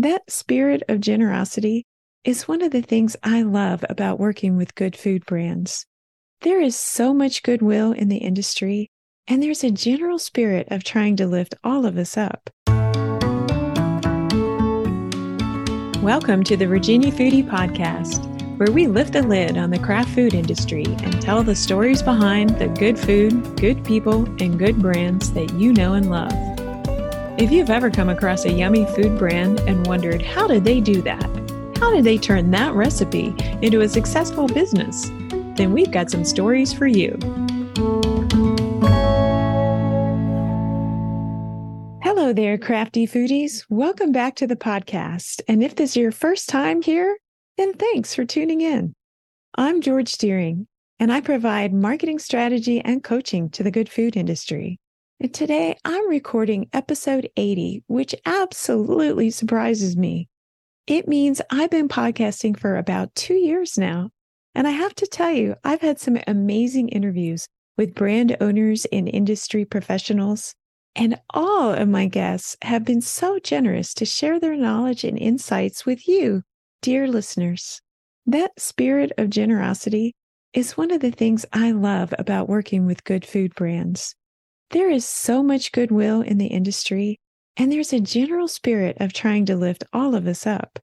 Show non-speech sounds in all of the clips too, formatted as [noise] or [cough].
That spirit of generosity is one of the things I love about working with good food brands. There is so much goodwill in the industry, and there's a general spirit of trying to lift all of us up. Welcome to the Virginia Foodie Podcast, where we lift the lid on the craft food industry and tell the stories behind the good food, good people, and good brands that you know and love. If you've ever come across a yummy food brand and wondered, how did they do that? How did they turn that recipe into a successful business? Then we've got some stories for you. Hello there, crafty foodies. Welcome back to the podcast. And if this is your first time here, then thanks for tuning in. I'm George Dearing, and I provide marketing strategy and coaching to the good food industry. Today I'm recording episode 80, which absolutely surprises me. It means I've been podcasting for about two years now. And I have to tell you, I've had some amazing interviews with brand owners and industry professionals. And all of my guests have been so generous to share their knowledge and insights with you, dear listeners. That spirit of generosity is one of the things I love about working with good food brands. There is so much goodwill in the industry, and there's a general spirit of trying to lift all of us up.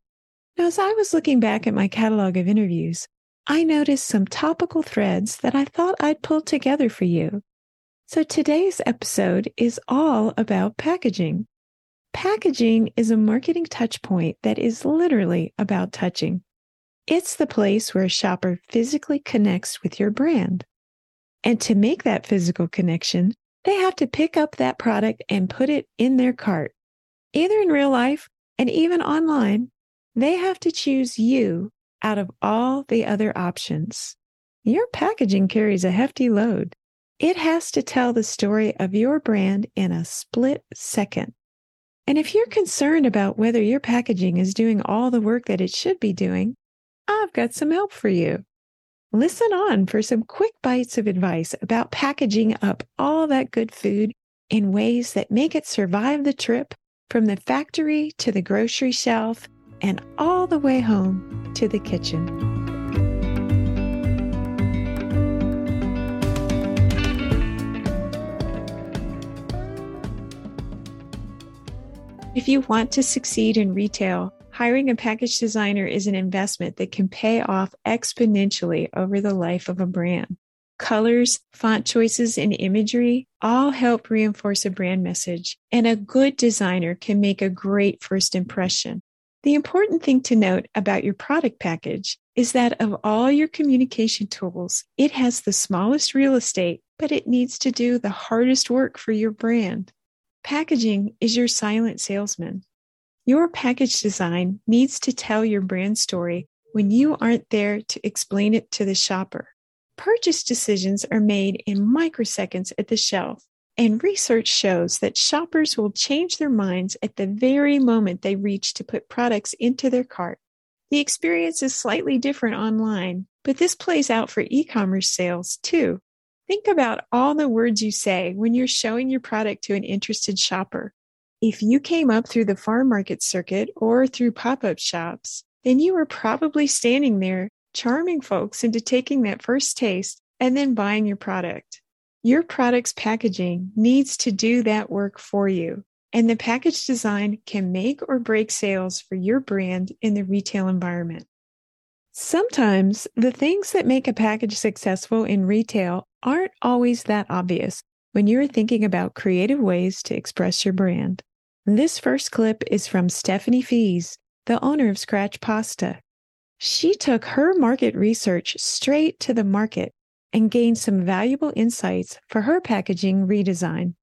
Now, as I was looking back at my catalog of interviews, I noticed some topical threads that I thought I'd pull together for you. So today's episode is all about packaging. Packaging is a marketing touchpoint that is literally about touching. It's the place where a shopper physically connects with your brand. And to make that physical connection, they have to pick up that product and put it in their cart. Either in real life and even online, they have to choose you out of all the other options. Your packaging carries a hefty load. It has to tell the story of your brand in a split second. And if you're concerned about whether your packaging is doing all the work that it should be doing, I've got some help for you. Listen on for some quick bites of advice about packaging up all that good food in ways that make it survive the trip from the factory to the grocery shelf and all the way home to the kitchen. If you want to succeed in retail, Hiring a package designer is an investment that can pay off exponentially over the life of a brand. Colors, font choices, and imagery all help reinforce a brand message, and a good designer can make a great first impression. The important thing to note about your product package is that of all your communication tools, it has the smallest real estate, but it needs to do the hardest work for your brand. Packaging is your silent salesman. Your package design needs to tell your brand story when you aren't there to explain it to the shopper. Purchase decisions are made in microseconds at the shelf, and research shows that shoppers will change their minds at the very moment they reach to put products into their cart. The experience is slightly different online, but this plays out for e commerce sales too. Think about all the words you say when you're showing your product to an interested shopper. If you came up through the farm market circuit or through pop up shops, then you were probably standing there charming folks into taking that first taste and then buying your product. Your product's packaging needs to do that work for you, and the package design can make or break sales for your brand in the retail environment. Sometimes the things that make a package successful in retail aren't always that obvious when you're thinking about creative ways to express your brand. This first clip is from Stephanie Fees, the owner of Scratch Pasta. She took her market research straight to the market and gained some valuable insights for her packaging redesign.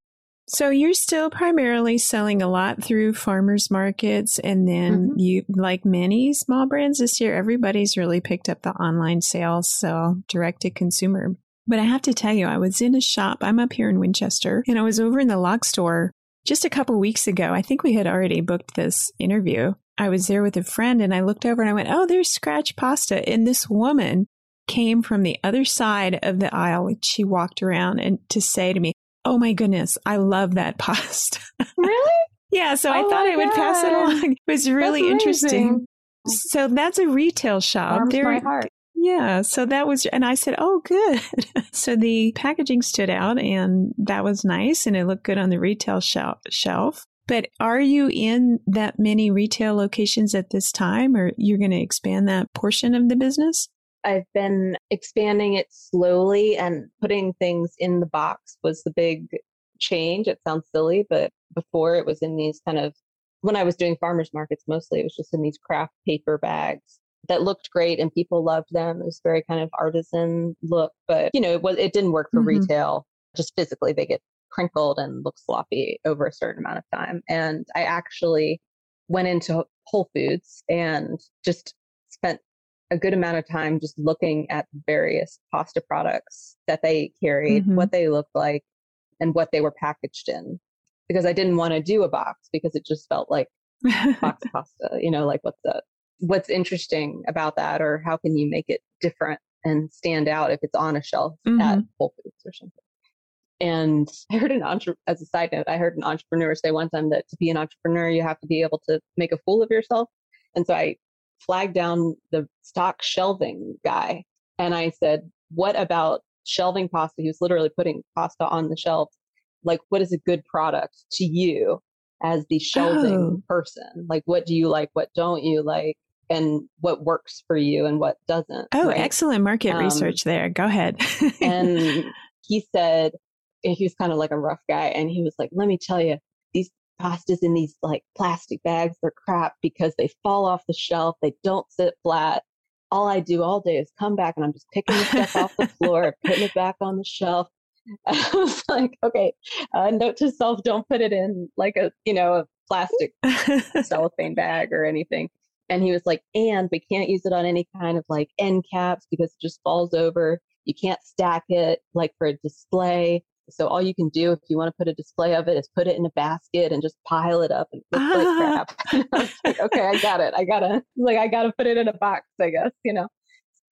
So you're still primarily selling a lot through farmers markets and then mm-hmm. you like many small brands this year everybody's really picked up the online sales so direct to consumer. But I have to tell you I was in a shop I'm up here in Winchester and I was over in the lock store just a couple weeks ago, I think we had already booked this interview. I was there with a friend and I looked over and I went, Oh, there's scratch pasta. And this woman came from the other side of the aisle. She walked around and to say to me, Oh my goodness, I love that [laughs] pasta. Really? Yeah, so oh I thought I would God. pass it along. It was really interesting. So that's a retail shop. Warms there, my heart. Yeah, so that was, and I said, "Oh, good." [laughs] so the packaging stood out, and that was nice, and it looked good on the retail shelf. But are you in that many retail locations at this time, or you're going to expand that portion of the business? I've been expanding it slowly and putting things in the box was the big change. It sounds silly, but before it was in these kind of, when I was doing farmers markets mostly, it was just in these craft paper bags that looked great and people loved them. It was very kind of artisan look, but you know, it was, it didn't work for mm-hmm. retail. Just physically, they get crinkled and look sloppy over a certain amount of time. And I actually went into Whole Foods and just spent a good amount of time just looking at various pasta products that they carried, mm-hmm. what they looked like, and what they were packaged in. Because I didn't want to do a box because it just felt like [laughs] box pasta, you know, like what's the what's interesting about that or how can you make it different and stand out if it's on a shelf mm-hmm. at Whole Foods or something. And [laughs] I heard an entre- as a side note, I heard an entrepreneur say one time that to be an entrepreneur, you have to be able to make a fool of yourself. And so I flagged down the stock shelving guy and I said, What about shelving pasta? He was literally putting pasta on the shelf. Like, what is a good product to you as the shelving oh. person? Like, what do you like? What don't you like? And what works for you and what doesn't? Oh, right? excellent market um, research there. Go ahead. and [laughs] he said, he was kind of like a rough guy. And he was like, let me tell you, these pastas in these like plastic bags, they're crap because they fall off the shelf. They don't sit flat. All I do all day is come back and I'm just picking the stuff off the [laughs] floor, putting it back on the shelf. [laughs] I was like, okay, uh, note to self, don't put it in like a, you know, a plastic cellophane bag or anything. And he was like, and we can't use it on any kind of like end caps because it just falls over. You can't stack it like for a display. So all you can do if you want to put a display of it is put it in a basket and just pile it up and look like [laughs] crap. [laughs] like, okay, I got it. I gotta like I gotta put it in a box, I guess, you know.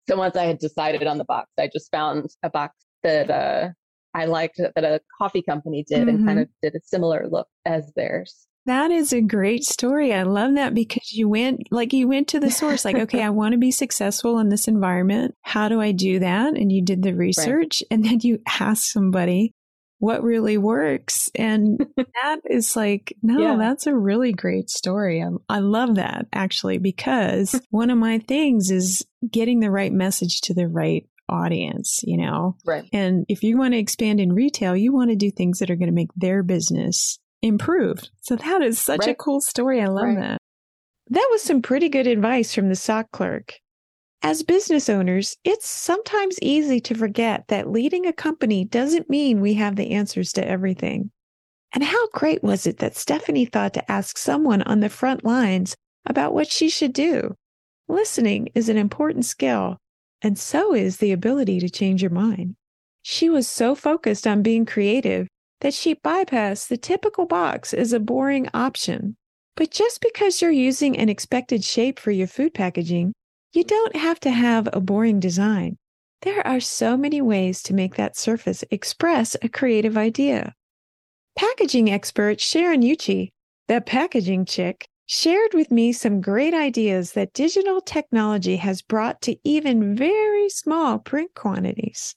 So once I had decided on the box, I just found a box that uh, I liked that a coffee company did mm-hmm. and kind mm-hmm. of did a similar look as theirs. That is a great story. I love that because you went like you went to the source like okay, I [laughs] want to be successful in this environment. How do I do that? And you did the research right. and then you asked somebody what really works. And [laughs] that is like, no, yeah. that's a really great story. I, I love that actually, because [laughs] one of my things is getting the right message to the right audience, you know? Right. And if you want to expand in retail, you want to do things that are going to make their business improved. So that is such right. a cool story. I love right. that. That was some pretty good advice from the SOC clerk. As business owners, it's sometimes easy to forget that leading a company doesn't mean we have the answers to everything. And how great was it that Stephanie thought to ask someone on the front lines about what she should do? Listening is an important skill, and so is the ability to change your mind. She was so focused on being creative that she bypassed the typical box as a boring option. But just because you're using an expected shape for your food packaging you don't have to have a boring design. There are so many ways to make that surface express a creative idea. Packaging expert Sharon Yuchi, the packaging chick, shared with me some great ideas that digital technology has brought to even very small print quantities.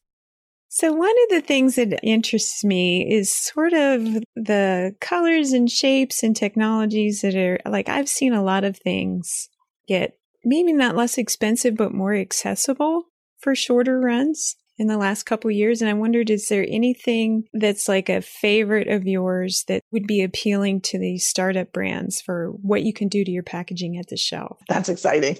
So, one of the things that interests me is sort of the colors and shapes and technologies that are like I've seen a lot of things get maybe not less expensive, but more accessible for shorter runs in the last couple years. And I wondered, is there anything that's like a favorite of yours that would be appealing to these startup brands for what you can do to your packaging at the shelf? That's exciting.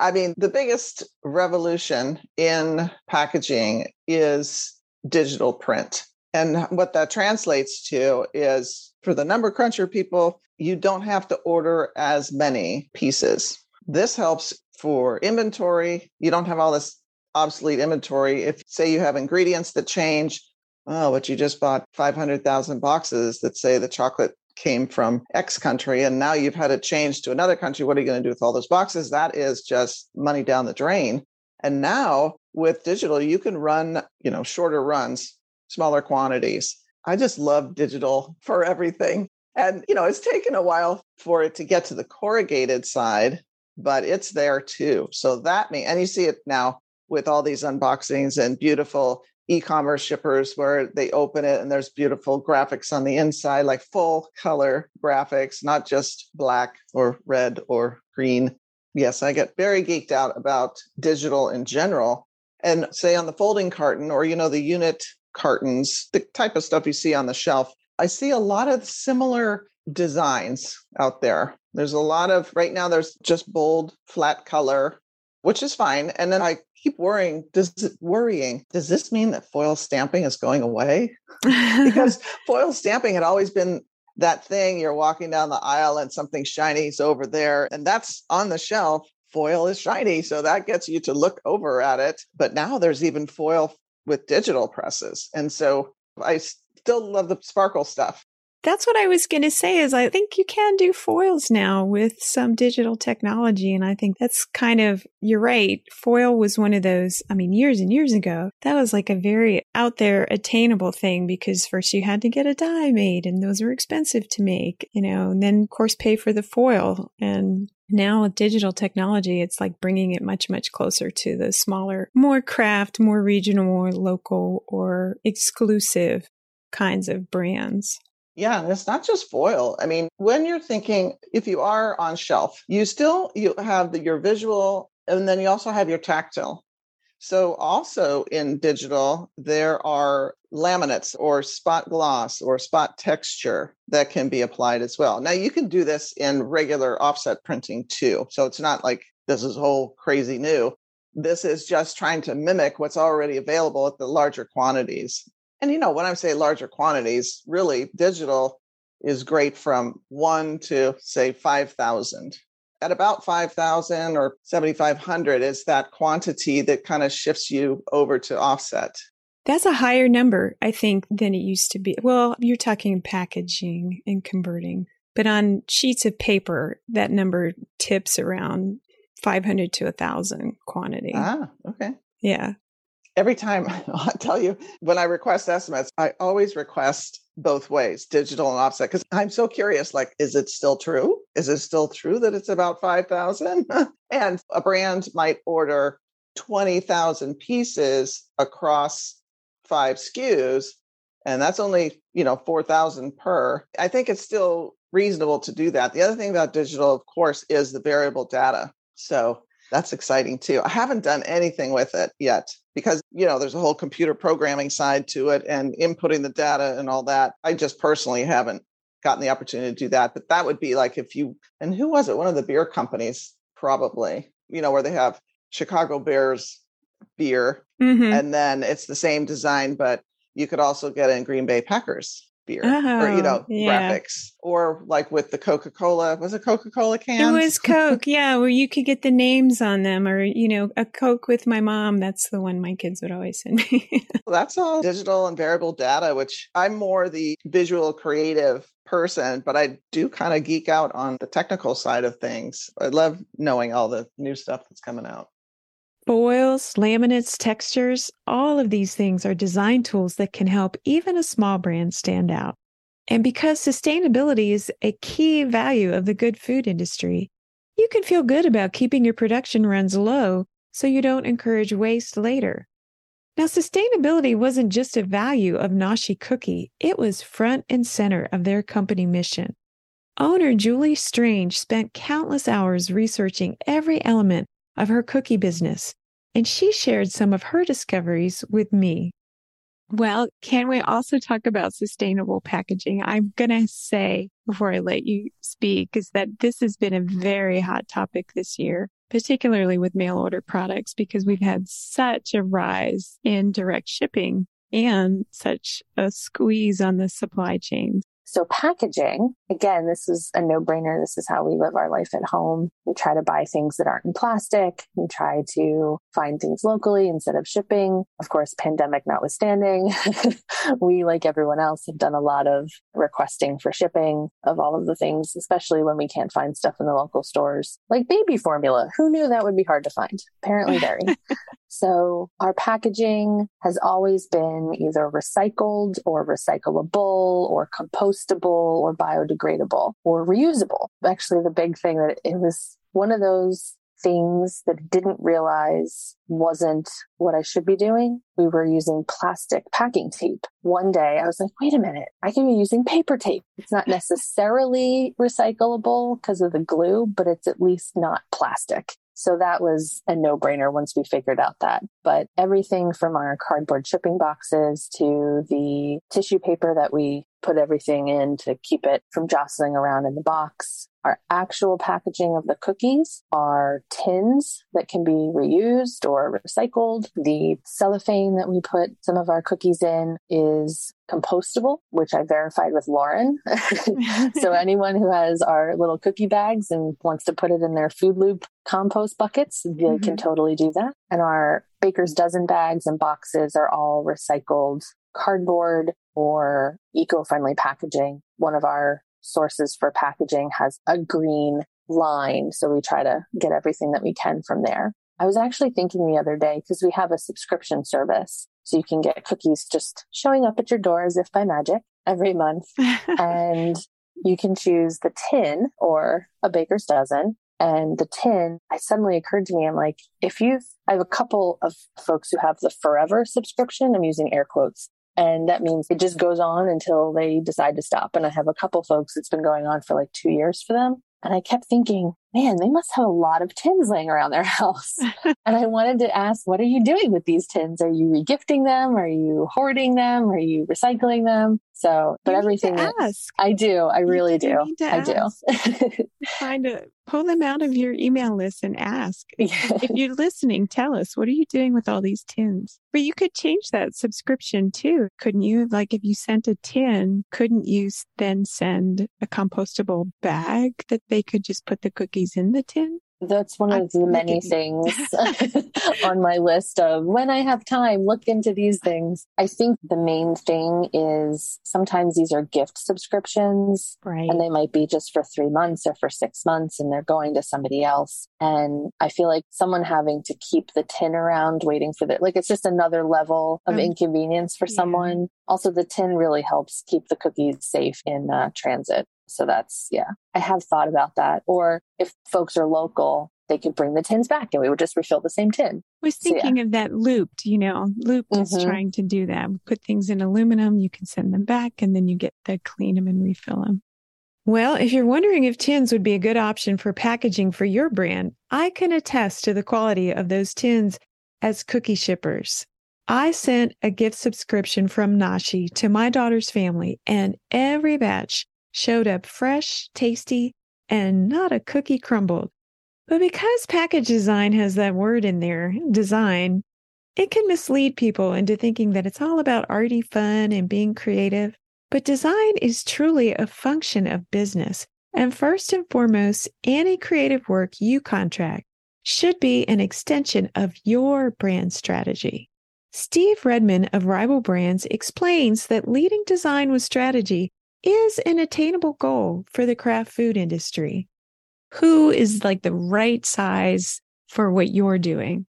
I mean, the biggest revolution in packaging is digital print. And what that translates to is for the number cruncher people, you don't have to order as many pieces. This helps for inventory. You don't have all this obsolete inventory. If, say, you have ingredients that change, oh, but you just bought 500,000 boxes that say the chocolate came from X country and now you've had it changed to another country. What are you going to do with all those boxes? That is just money down the drain. And now with digital, you can run, you know, shorter runs, smaller quantities. I just love digital for everything. And, you know, it's taken a while for it to get to the corrugated side, but it's there too. So that means, and you see it now with all these unboxings and beautiful e-commerce shippers where they open it and there's beautiful graphics on the inside like full color graphics not just black or red or green. Yes i get very geeked out about digital in general. And say on the folding carton or you know the unit cartons the type of stuff you see on the shelf i see a lot of similar designs out there. There's a lot of right now there's just bold flat color which is fine. And then i keep worrying does it worrying does this mean that foil stamping is going away? [laughs] Because foil stamping had always been that thing you're walking down the aisle and something shiny is over there and that's on the shelf foil is shiny so that gets you to look over at it but now there's even foil with digital presses and so i still love the sparkle stuff that's what I was going to say is I think you can do foils now with some digital technology. And I think that's kind of, you're right. Foil was one of those, I mean, years and years ago, that was like a very out there attainable thing because first you had to get a die made and those were expensive to make, you know, and then of course pay for the foil. And now with digital technology, it's like bringing it much, much closer to the smaller, more craft, more regional, more local or exclusive kinds of brands. Yeah, and it's not just foil. I mean, when you're thinking if you are on shelf, you still you have the, your visual and then you also have your tactile. So also in digital there are laminates or spot gloss or spot texture that can be applied as well. Now you can do this in regular offset printing too. So it's not like this is whole crazy new. This is just trying to mimic what's already available at the larger quantities. And you know, when I say larger quantities, really digital is great from one to say 5,000. At about 5,000 or 7,500 is that quantity that kind of shifts you over to offset. That's a higher number, I think, than it used to be. Well, you're talking packaging and converting, but on sheets of paper, that number tips around 500 to 1,000 quantity. Ah, okay. Yeah every time [laughs] I'll tell you when I request estimates, I always request both ways, digital and offset, because I'm so curious. Like, is it still true? Is it still true that it's about 5,000? [laughs] and a brand might order 20,000 pieces across five SKUs, and that's only, you know, 4,000 per. I think it's still reasonable to do that. The other thing about digital, of course, is the variable data. So that's exciting too. I haven't done anything with it yet because, you know, there's a whole computer programming side to it and inputting the data and all that. I just personally haven't gotten the opportunity to do that. But that would be like if you, and who was it? One of the beer companies, probably, you know, where they have Chicago Bears beer mm-hmm. and then it's the same design, but you could also get in Green Bay Packers beer oh, or you know yeah. graphics or like with the coca-cola. Was it coca-cola cans? it was coke yeah where you could get the names on them or you know a coke with my mom that's the one my kids would always send me. [laughs] Well, that's all digital and variable data which i'm more the visual creative person but i do kind of geek out on the technical side of things. I love knowing all the new stuff that's coming out Foils, laminates, textures, all of these things are design tools that can help even a small brand stand out. And because sustainability is a key value of the good food industry, you can feel good about keeping your production runs low so you don't encourage waste later. Now, sustainability wasn't just a value of Nashi Cookie, it was front and center of their company mission. Owner Julie Strange spent countless hours researching every element of her cookie business and she shared some of her discoveries with me. Well, can we also talk about sustainable packaging? I'm going to say before I let you speak is that this has been a very hot topic this year, particularly with mail order products, because we've had such a rise in direct shipping and such a squeeze on the supply chains. So packaging, again, this is a no brainer. This is how we live our life at home. We try to buy things that aren't in plastic. We try to find things locally instead of shipping. Of course, pandemic notwithstanding, [laughs] we, like everyone else, have done a lot of requesting for shipping of all of the things, especially when we can't find stuff in the local stores, like baby formula. Who knew that would be hard to find? Apparently, very. [laughs] So our packaging has always been either recycled or recyclable or compostable or biodegradable or reusable. Actually, the big thing that it was one of those things that I didn't realize wasn't what I should be doing. We were using plastic packing tape. One day I was like, wait a minute, I can be using paper tape. It's not necessarily recyclable because of the glue, but it's at least not plastic. So that was a no brainer once we figured out that. But everything from our cardboard shipping boxes to the tissue paper that we put everything in to keep it from jostling around in the box. Our actual packaging of the cookies are tins that can be reused or recycled. The cellophane that we put some of our cookies in is compostable, which I verified with Lauren. [laughs] so [laughs] anyone who has our little cookie bags and wants to put it in their food loop compost buckets, they mm-hmm. can totally do that. And our baker's dozen bags and boxes are all recycled cardboard or eco-friendly packaging. One of our sources for packaging has a green line. So we try to get everything that we can from there. I was actually thinking the other day because we have a subscription service. So you can get cookies just showing up at your door as if by magic every month. [laughs] and you can choose the tin or a baker's dozen. And the tin, it suddenly occurred to me, I'm like, if you've, I have a couple of folks who have the forever subscription. I'm using air quotes. And that means it just goes on until they decide to stop. And I have a couple folks, it's been going on for like two years for them. And I kept thinking, man, they must have a lot of tins laying around their [laughs] house. [laughs] and I wanted to ask, what are you doing with these tins? Are you regifting them? Are you hoarding them? Are you recycling them? So, but you everything ask. I do. I really do. I ask. do. [laughs] Find a pull them out of your email list and ask. [laughs] If you're listening, tell us what are you doing with all these tins? But you could change that subscription too, couldn't you? Like if you sent a tin, couldn't you then send a compostable bag that they could just put the cookies in the tin? That's one of the many things [laughs] on my list of when I have time, look into these things. I think the main thing is sometimes these are gift subscriptions right. and they might be just for three months or for six months and they're going to somebody else. And I feel like someone having to keep the tin around waiting for the, like it's just another level of um, inconvenience for yeah. someone. Also, the tin really helps keep the cookies safe in uh, transit. So that's, yeah, I have thought about that. Or if folks are local, they could bring the tins back and we would just refill the same tin. I was thinking so, yeah. of that looped, you know, looped mm-hmm. is trying to do that. Put things in aluminum, you can send them back and then you get to clean them and refill them. Well, if you're wondering if tins would be a good option for packaging for your brand, I can attest to the quality of those tins as cookie shippers. I sent a gift subscription from Nashi to my daughter's family, and every batch showed up fresh, tasty, and not a cookie crumbled. But because package design has that word in there, design, it can mislead people into thinking that it's all about arty fun and being creative. But design is truly a function of business. And first and foremost, any creative work you contract should be an extension of your brand strategy. Steve Redman of Rival Brands explains that leading design with strategy is an attainable goal for the craft food industry? Who is like the right size for what you're doing?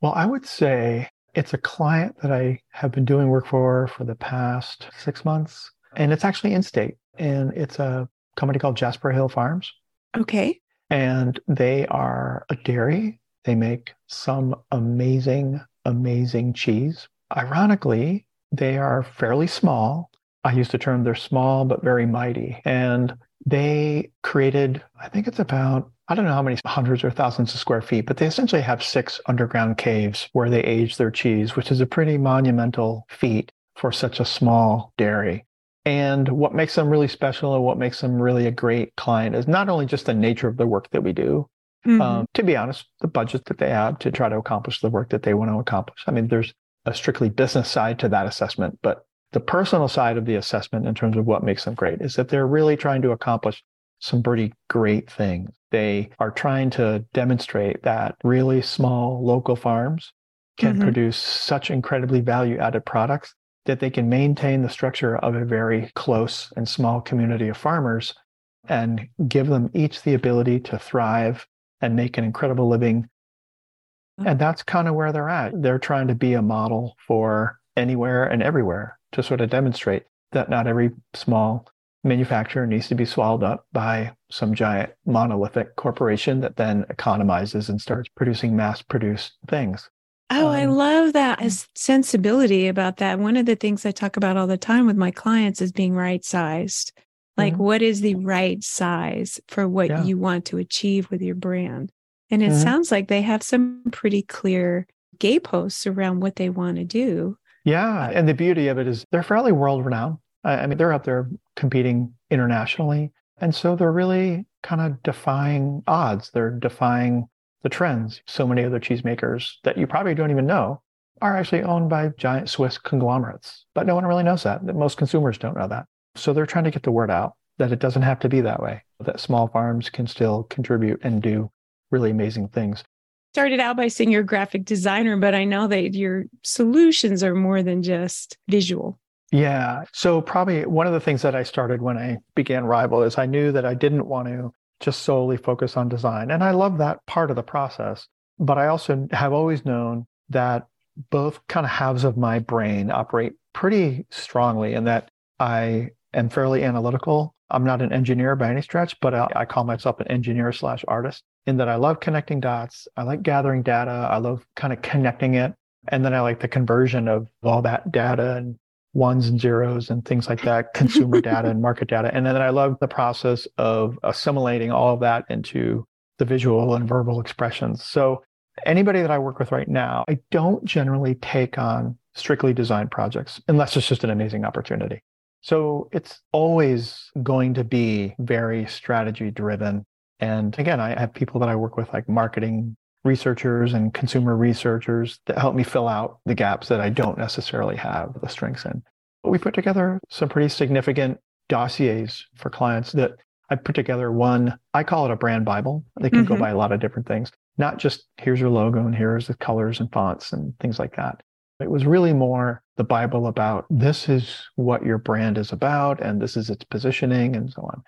Well, I would say it's a client that I have been doing work for for the past six months, and it's actually in state, and it's a company called Jasper Hill Farms. Okay. And they are a dairy. They make some amazing, amazing cheese. Ironically, they are fairly small I use the term they're small but very mighty. And they created, I think it's about, I don't know how many hundreds or thousands of square feet, but they essentially have six underground caves where they age their cheese, which is a pretty monumental feat for such a small dairy. And what makes them really special and what makes them really a great client is not only just the nature of the work that we do, mm-hmm. um, to be honest, the budget that they have to try to accomplish the work that they want to accomplish. I mean, there's a strictly business side to that assessment, but the personal side of the assessment in terms of what makes them great is that they're really trying to accomplish some pretty great things. They are trying to demonstrate that really small local farms can mm-hmm. produce such incredibly value added products that they can maintain the structure of a very close and small community of farmers and give them each the ability to thrive and make an incredible living And that's kind of where they're at. They're trying to be a model for anywhere and everywhere to sort of demonstrate that not every small manufacturer needs to be swallowed up by some giant monolithic corporation that then economizes and starts producing mass produced things. Oh, um, I love that as sensibility about that. One of the things I talk about all the time with my clients is being right sized. Like, mm-hmm. what is the right size for what yeah. you want to achieve with your brand? And it mm-hmm. sounds like they have some pretty clear gateposts around what they want to do. Yeah. Uh, and the beauty of it is they're fairly world renowned. I mean, they're out there competing internationally. And so they're really kind of defying odds. They're defying the trends. So many other cheesemakers that you probably don't even know are actually owned by giant Swiss conglomerates. But no one really knows that. That most consumers don't know that. So they're trying to get the word out that it doesn't have to be that way, that small farms can still contribute and do really amazing things. Started out by saying you're a graphic designer, but I know that your solutions are more than just visual. Yeah. So, probably one of the things that I started when I began Rival is I knew that I didn't want to just solely focus on design. And I love that part of the process. But I also have always known that both kind of halves of my brain operate pretty strongly and that I am fairly analytical. I'm not an engineer by any stretch, but I, I call myself an engineer slash artist in that I love connecting dots. I like gathering data. I love kind of connecting it. And then I like the conversion of all that data and ones and zeros and things like that, [laughs] consumer data and market data. And then I love the process of assimilating all of that into the visual and verbal expressions. So anybody that I work with right now, I don't generally take on strictly design projects unless it's just an amazing opportunity. So it's always going to be very strategy driven. And again, I have people that I work with like marketing researchers and consumer researchers that help me fill out the gaps that I don't necessarily have the strengths in. But we put together some pretty significant dossiers for clients that I put together one, I call it a brand Bible. They can mm-hmm. go by a lot of different things, not just here's your logo and here's the colors and fonts and things like that. It was really more the Bible about this is what your brand is about and this is its positioning and so on.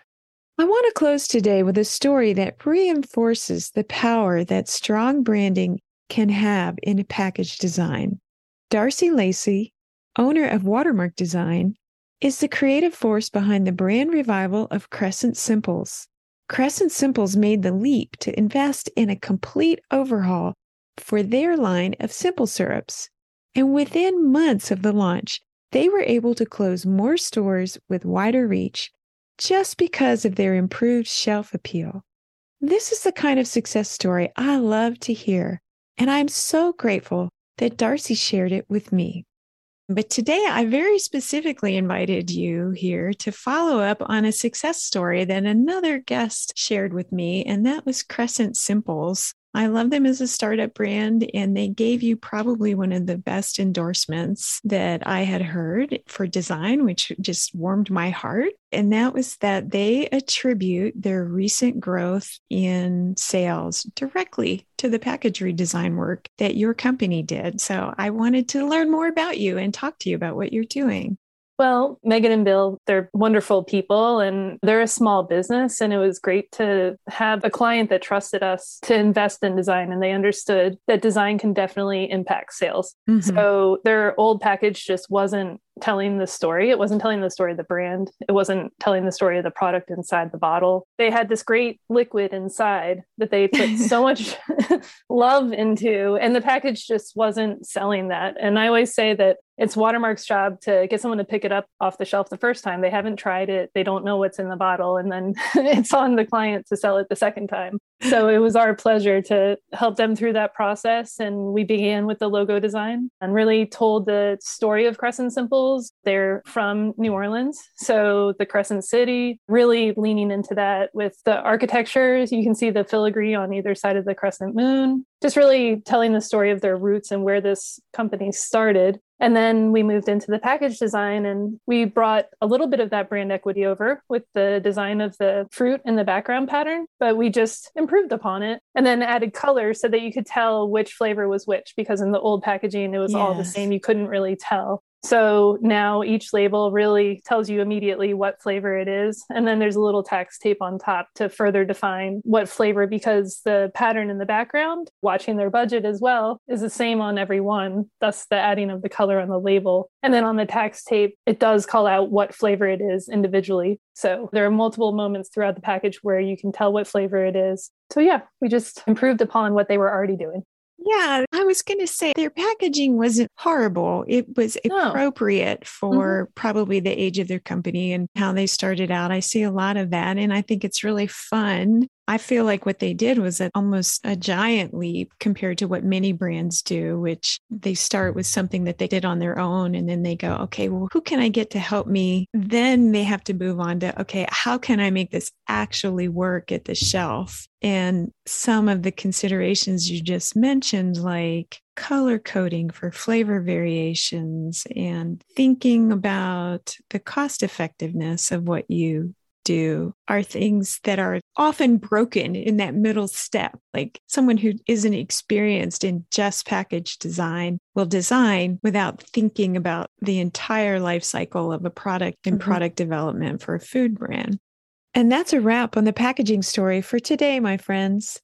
I want to close today with a story that reinforces the power that strong branding can have in a package design. Darcy Lacey, owner of Watermark Design, is the creative force behind the brand revival of Crescent Simples. Crescent Simples made the leap to invest in a complete overhaul for their line of simple syrups. And within months of the launch, they were able to close more stores with wider reach just because of their improved shelf appeal. This is the kind of success story I love to hear, and I'm so grateful that Darcy shared it with me. But today, I very specifically invited you here to follow up on a success story that another guest shared with me, and that was Crescent Simples. I love them as a startup brand, and they gave you probably one of the best endorsements that I had heard for design, which just warmed my heart. And that was that they attribute their recent growth in sales directly to the package redesign work that your company did. So I wanted to learn more about you and talk to you about what you're doing. Well, Megan and Bill, they're wonderful people and they're a small business. And it was great to have a client that trusted us to invest in design and they understood that design can definitely impact sales. Mm-hmm. So their old package just wasn't telling the story. It wasn't telling the story of the brand. It wasn't telling the story of the product inside the bottle. They had this great liquid inside that they put [laughs] so much [laughs] love into, and the package just wasn't selling that. And I always say that it's Watermark's job to get someone to pick it up off the shelf the first time. They haven't tried it, they don't know what's in the bottle, and then [laughs] it's on the client to sell it the second time. So it was our pleasure to help them through that process. And we began with the logo design and really told the story of Crescent They're from New Orleans. So the Crescent City, really leaning into that with the architecture. You can see the filigree on either side of the crescent moon, just really telling the story of their roots and where this company started. And then we moved into the package design and we brought a little bit of that brand equity over with the design of the fruit in the background pattern, but we just improved upon it and then added color so that you could tell which flavor was which because in the old packaging it was yes. all the same. You couldn't really tell. So now each label really tells you immediately what flavor it is. And then there's a little tax tape on top to further define what flavor, because the pattern in the background, watching their budget as well, is the same on every one. Thus, the adding of the color on the label. And then on the tax tape, it does call out what flavor it is individually. So there are multiple moments throughout the package where you can tell what flavor it is. So yeah, we just improved upon what they were already doing. Yeah, I was going to say their packaging wasn't horrible. It was No. appropriate mm-hmm. for probably the age of their company and how they started out. I see a lot of that, and I think it's really fun. I feel like what they did was almost a giant leap compared to what many brands do, which they start with something that they did on their own and then they go, okay, well, who can I get to help me? Then they have to move on to, okay, how can I make this actually work at the shelf? And some of the considerations you just mentioned, like color coding for flavor variations and thinking about the cost effectiveness of what you do are things that are often broken in that middle step. Like someone who isn't experienced in just package design will design without thinking about the entire life cycle of a product and Mhm. product development for a food brand. And that's a wrap on the packaging story for today, my friends.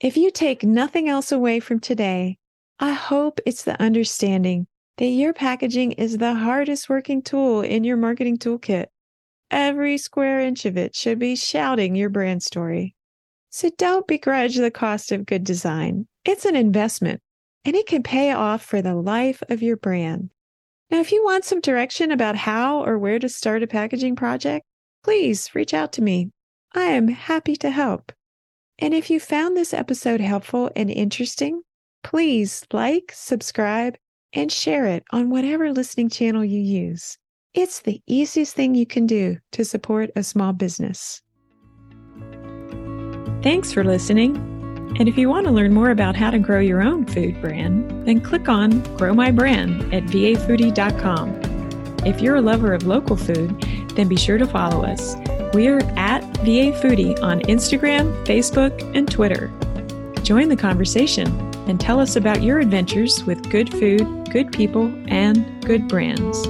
If you take nothing else away from today, I hope it's the understanding that your packaging is the hardest working tool in your marketing toolkit. Every square inch of it should be shouting your brand story. So don't begrudge the cost of good design. It's an investment and it can pay off for the life of your brand. Now, if you want some direction about how or where to start a packaging project, please reach out to me. I am happy to help. And if you found this episode helpful and interesting, please like, subscribe, and share it on whatever listening channel you use. It's the easiest thing you can do to support a small business. Thanks for listening. And if you want to learn more about how to grow your own food brand, then click on Grow My Brand at vafoodie.com. If you're a lover of local food, then be sure to follow us. We are at VA Foodie on Instagram, Facebook, and Twitter. Join the conversation and tell us about your adventures with good food, good people, and good brands.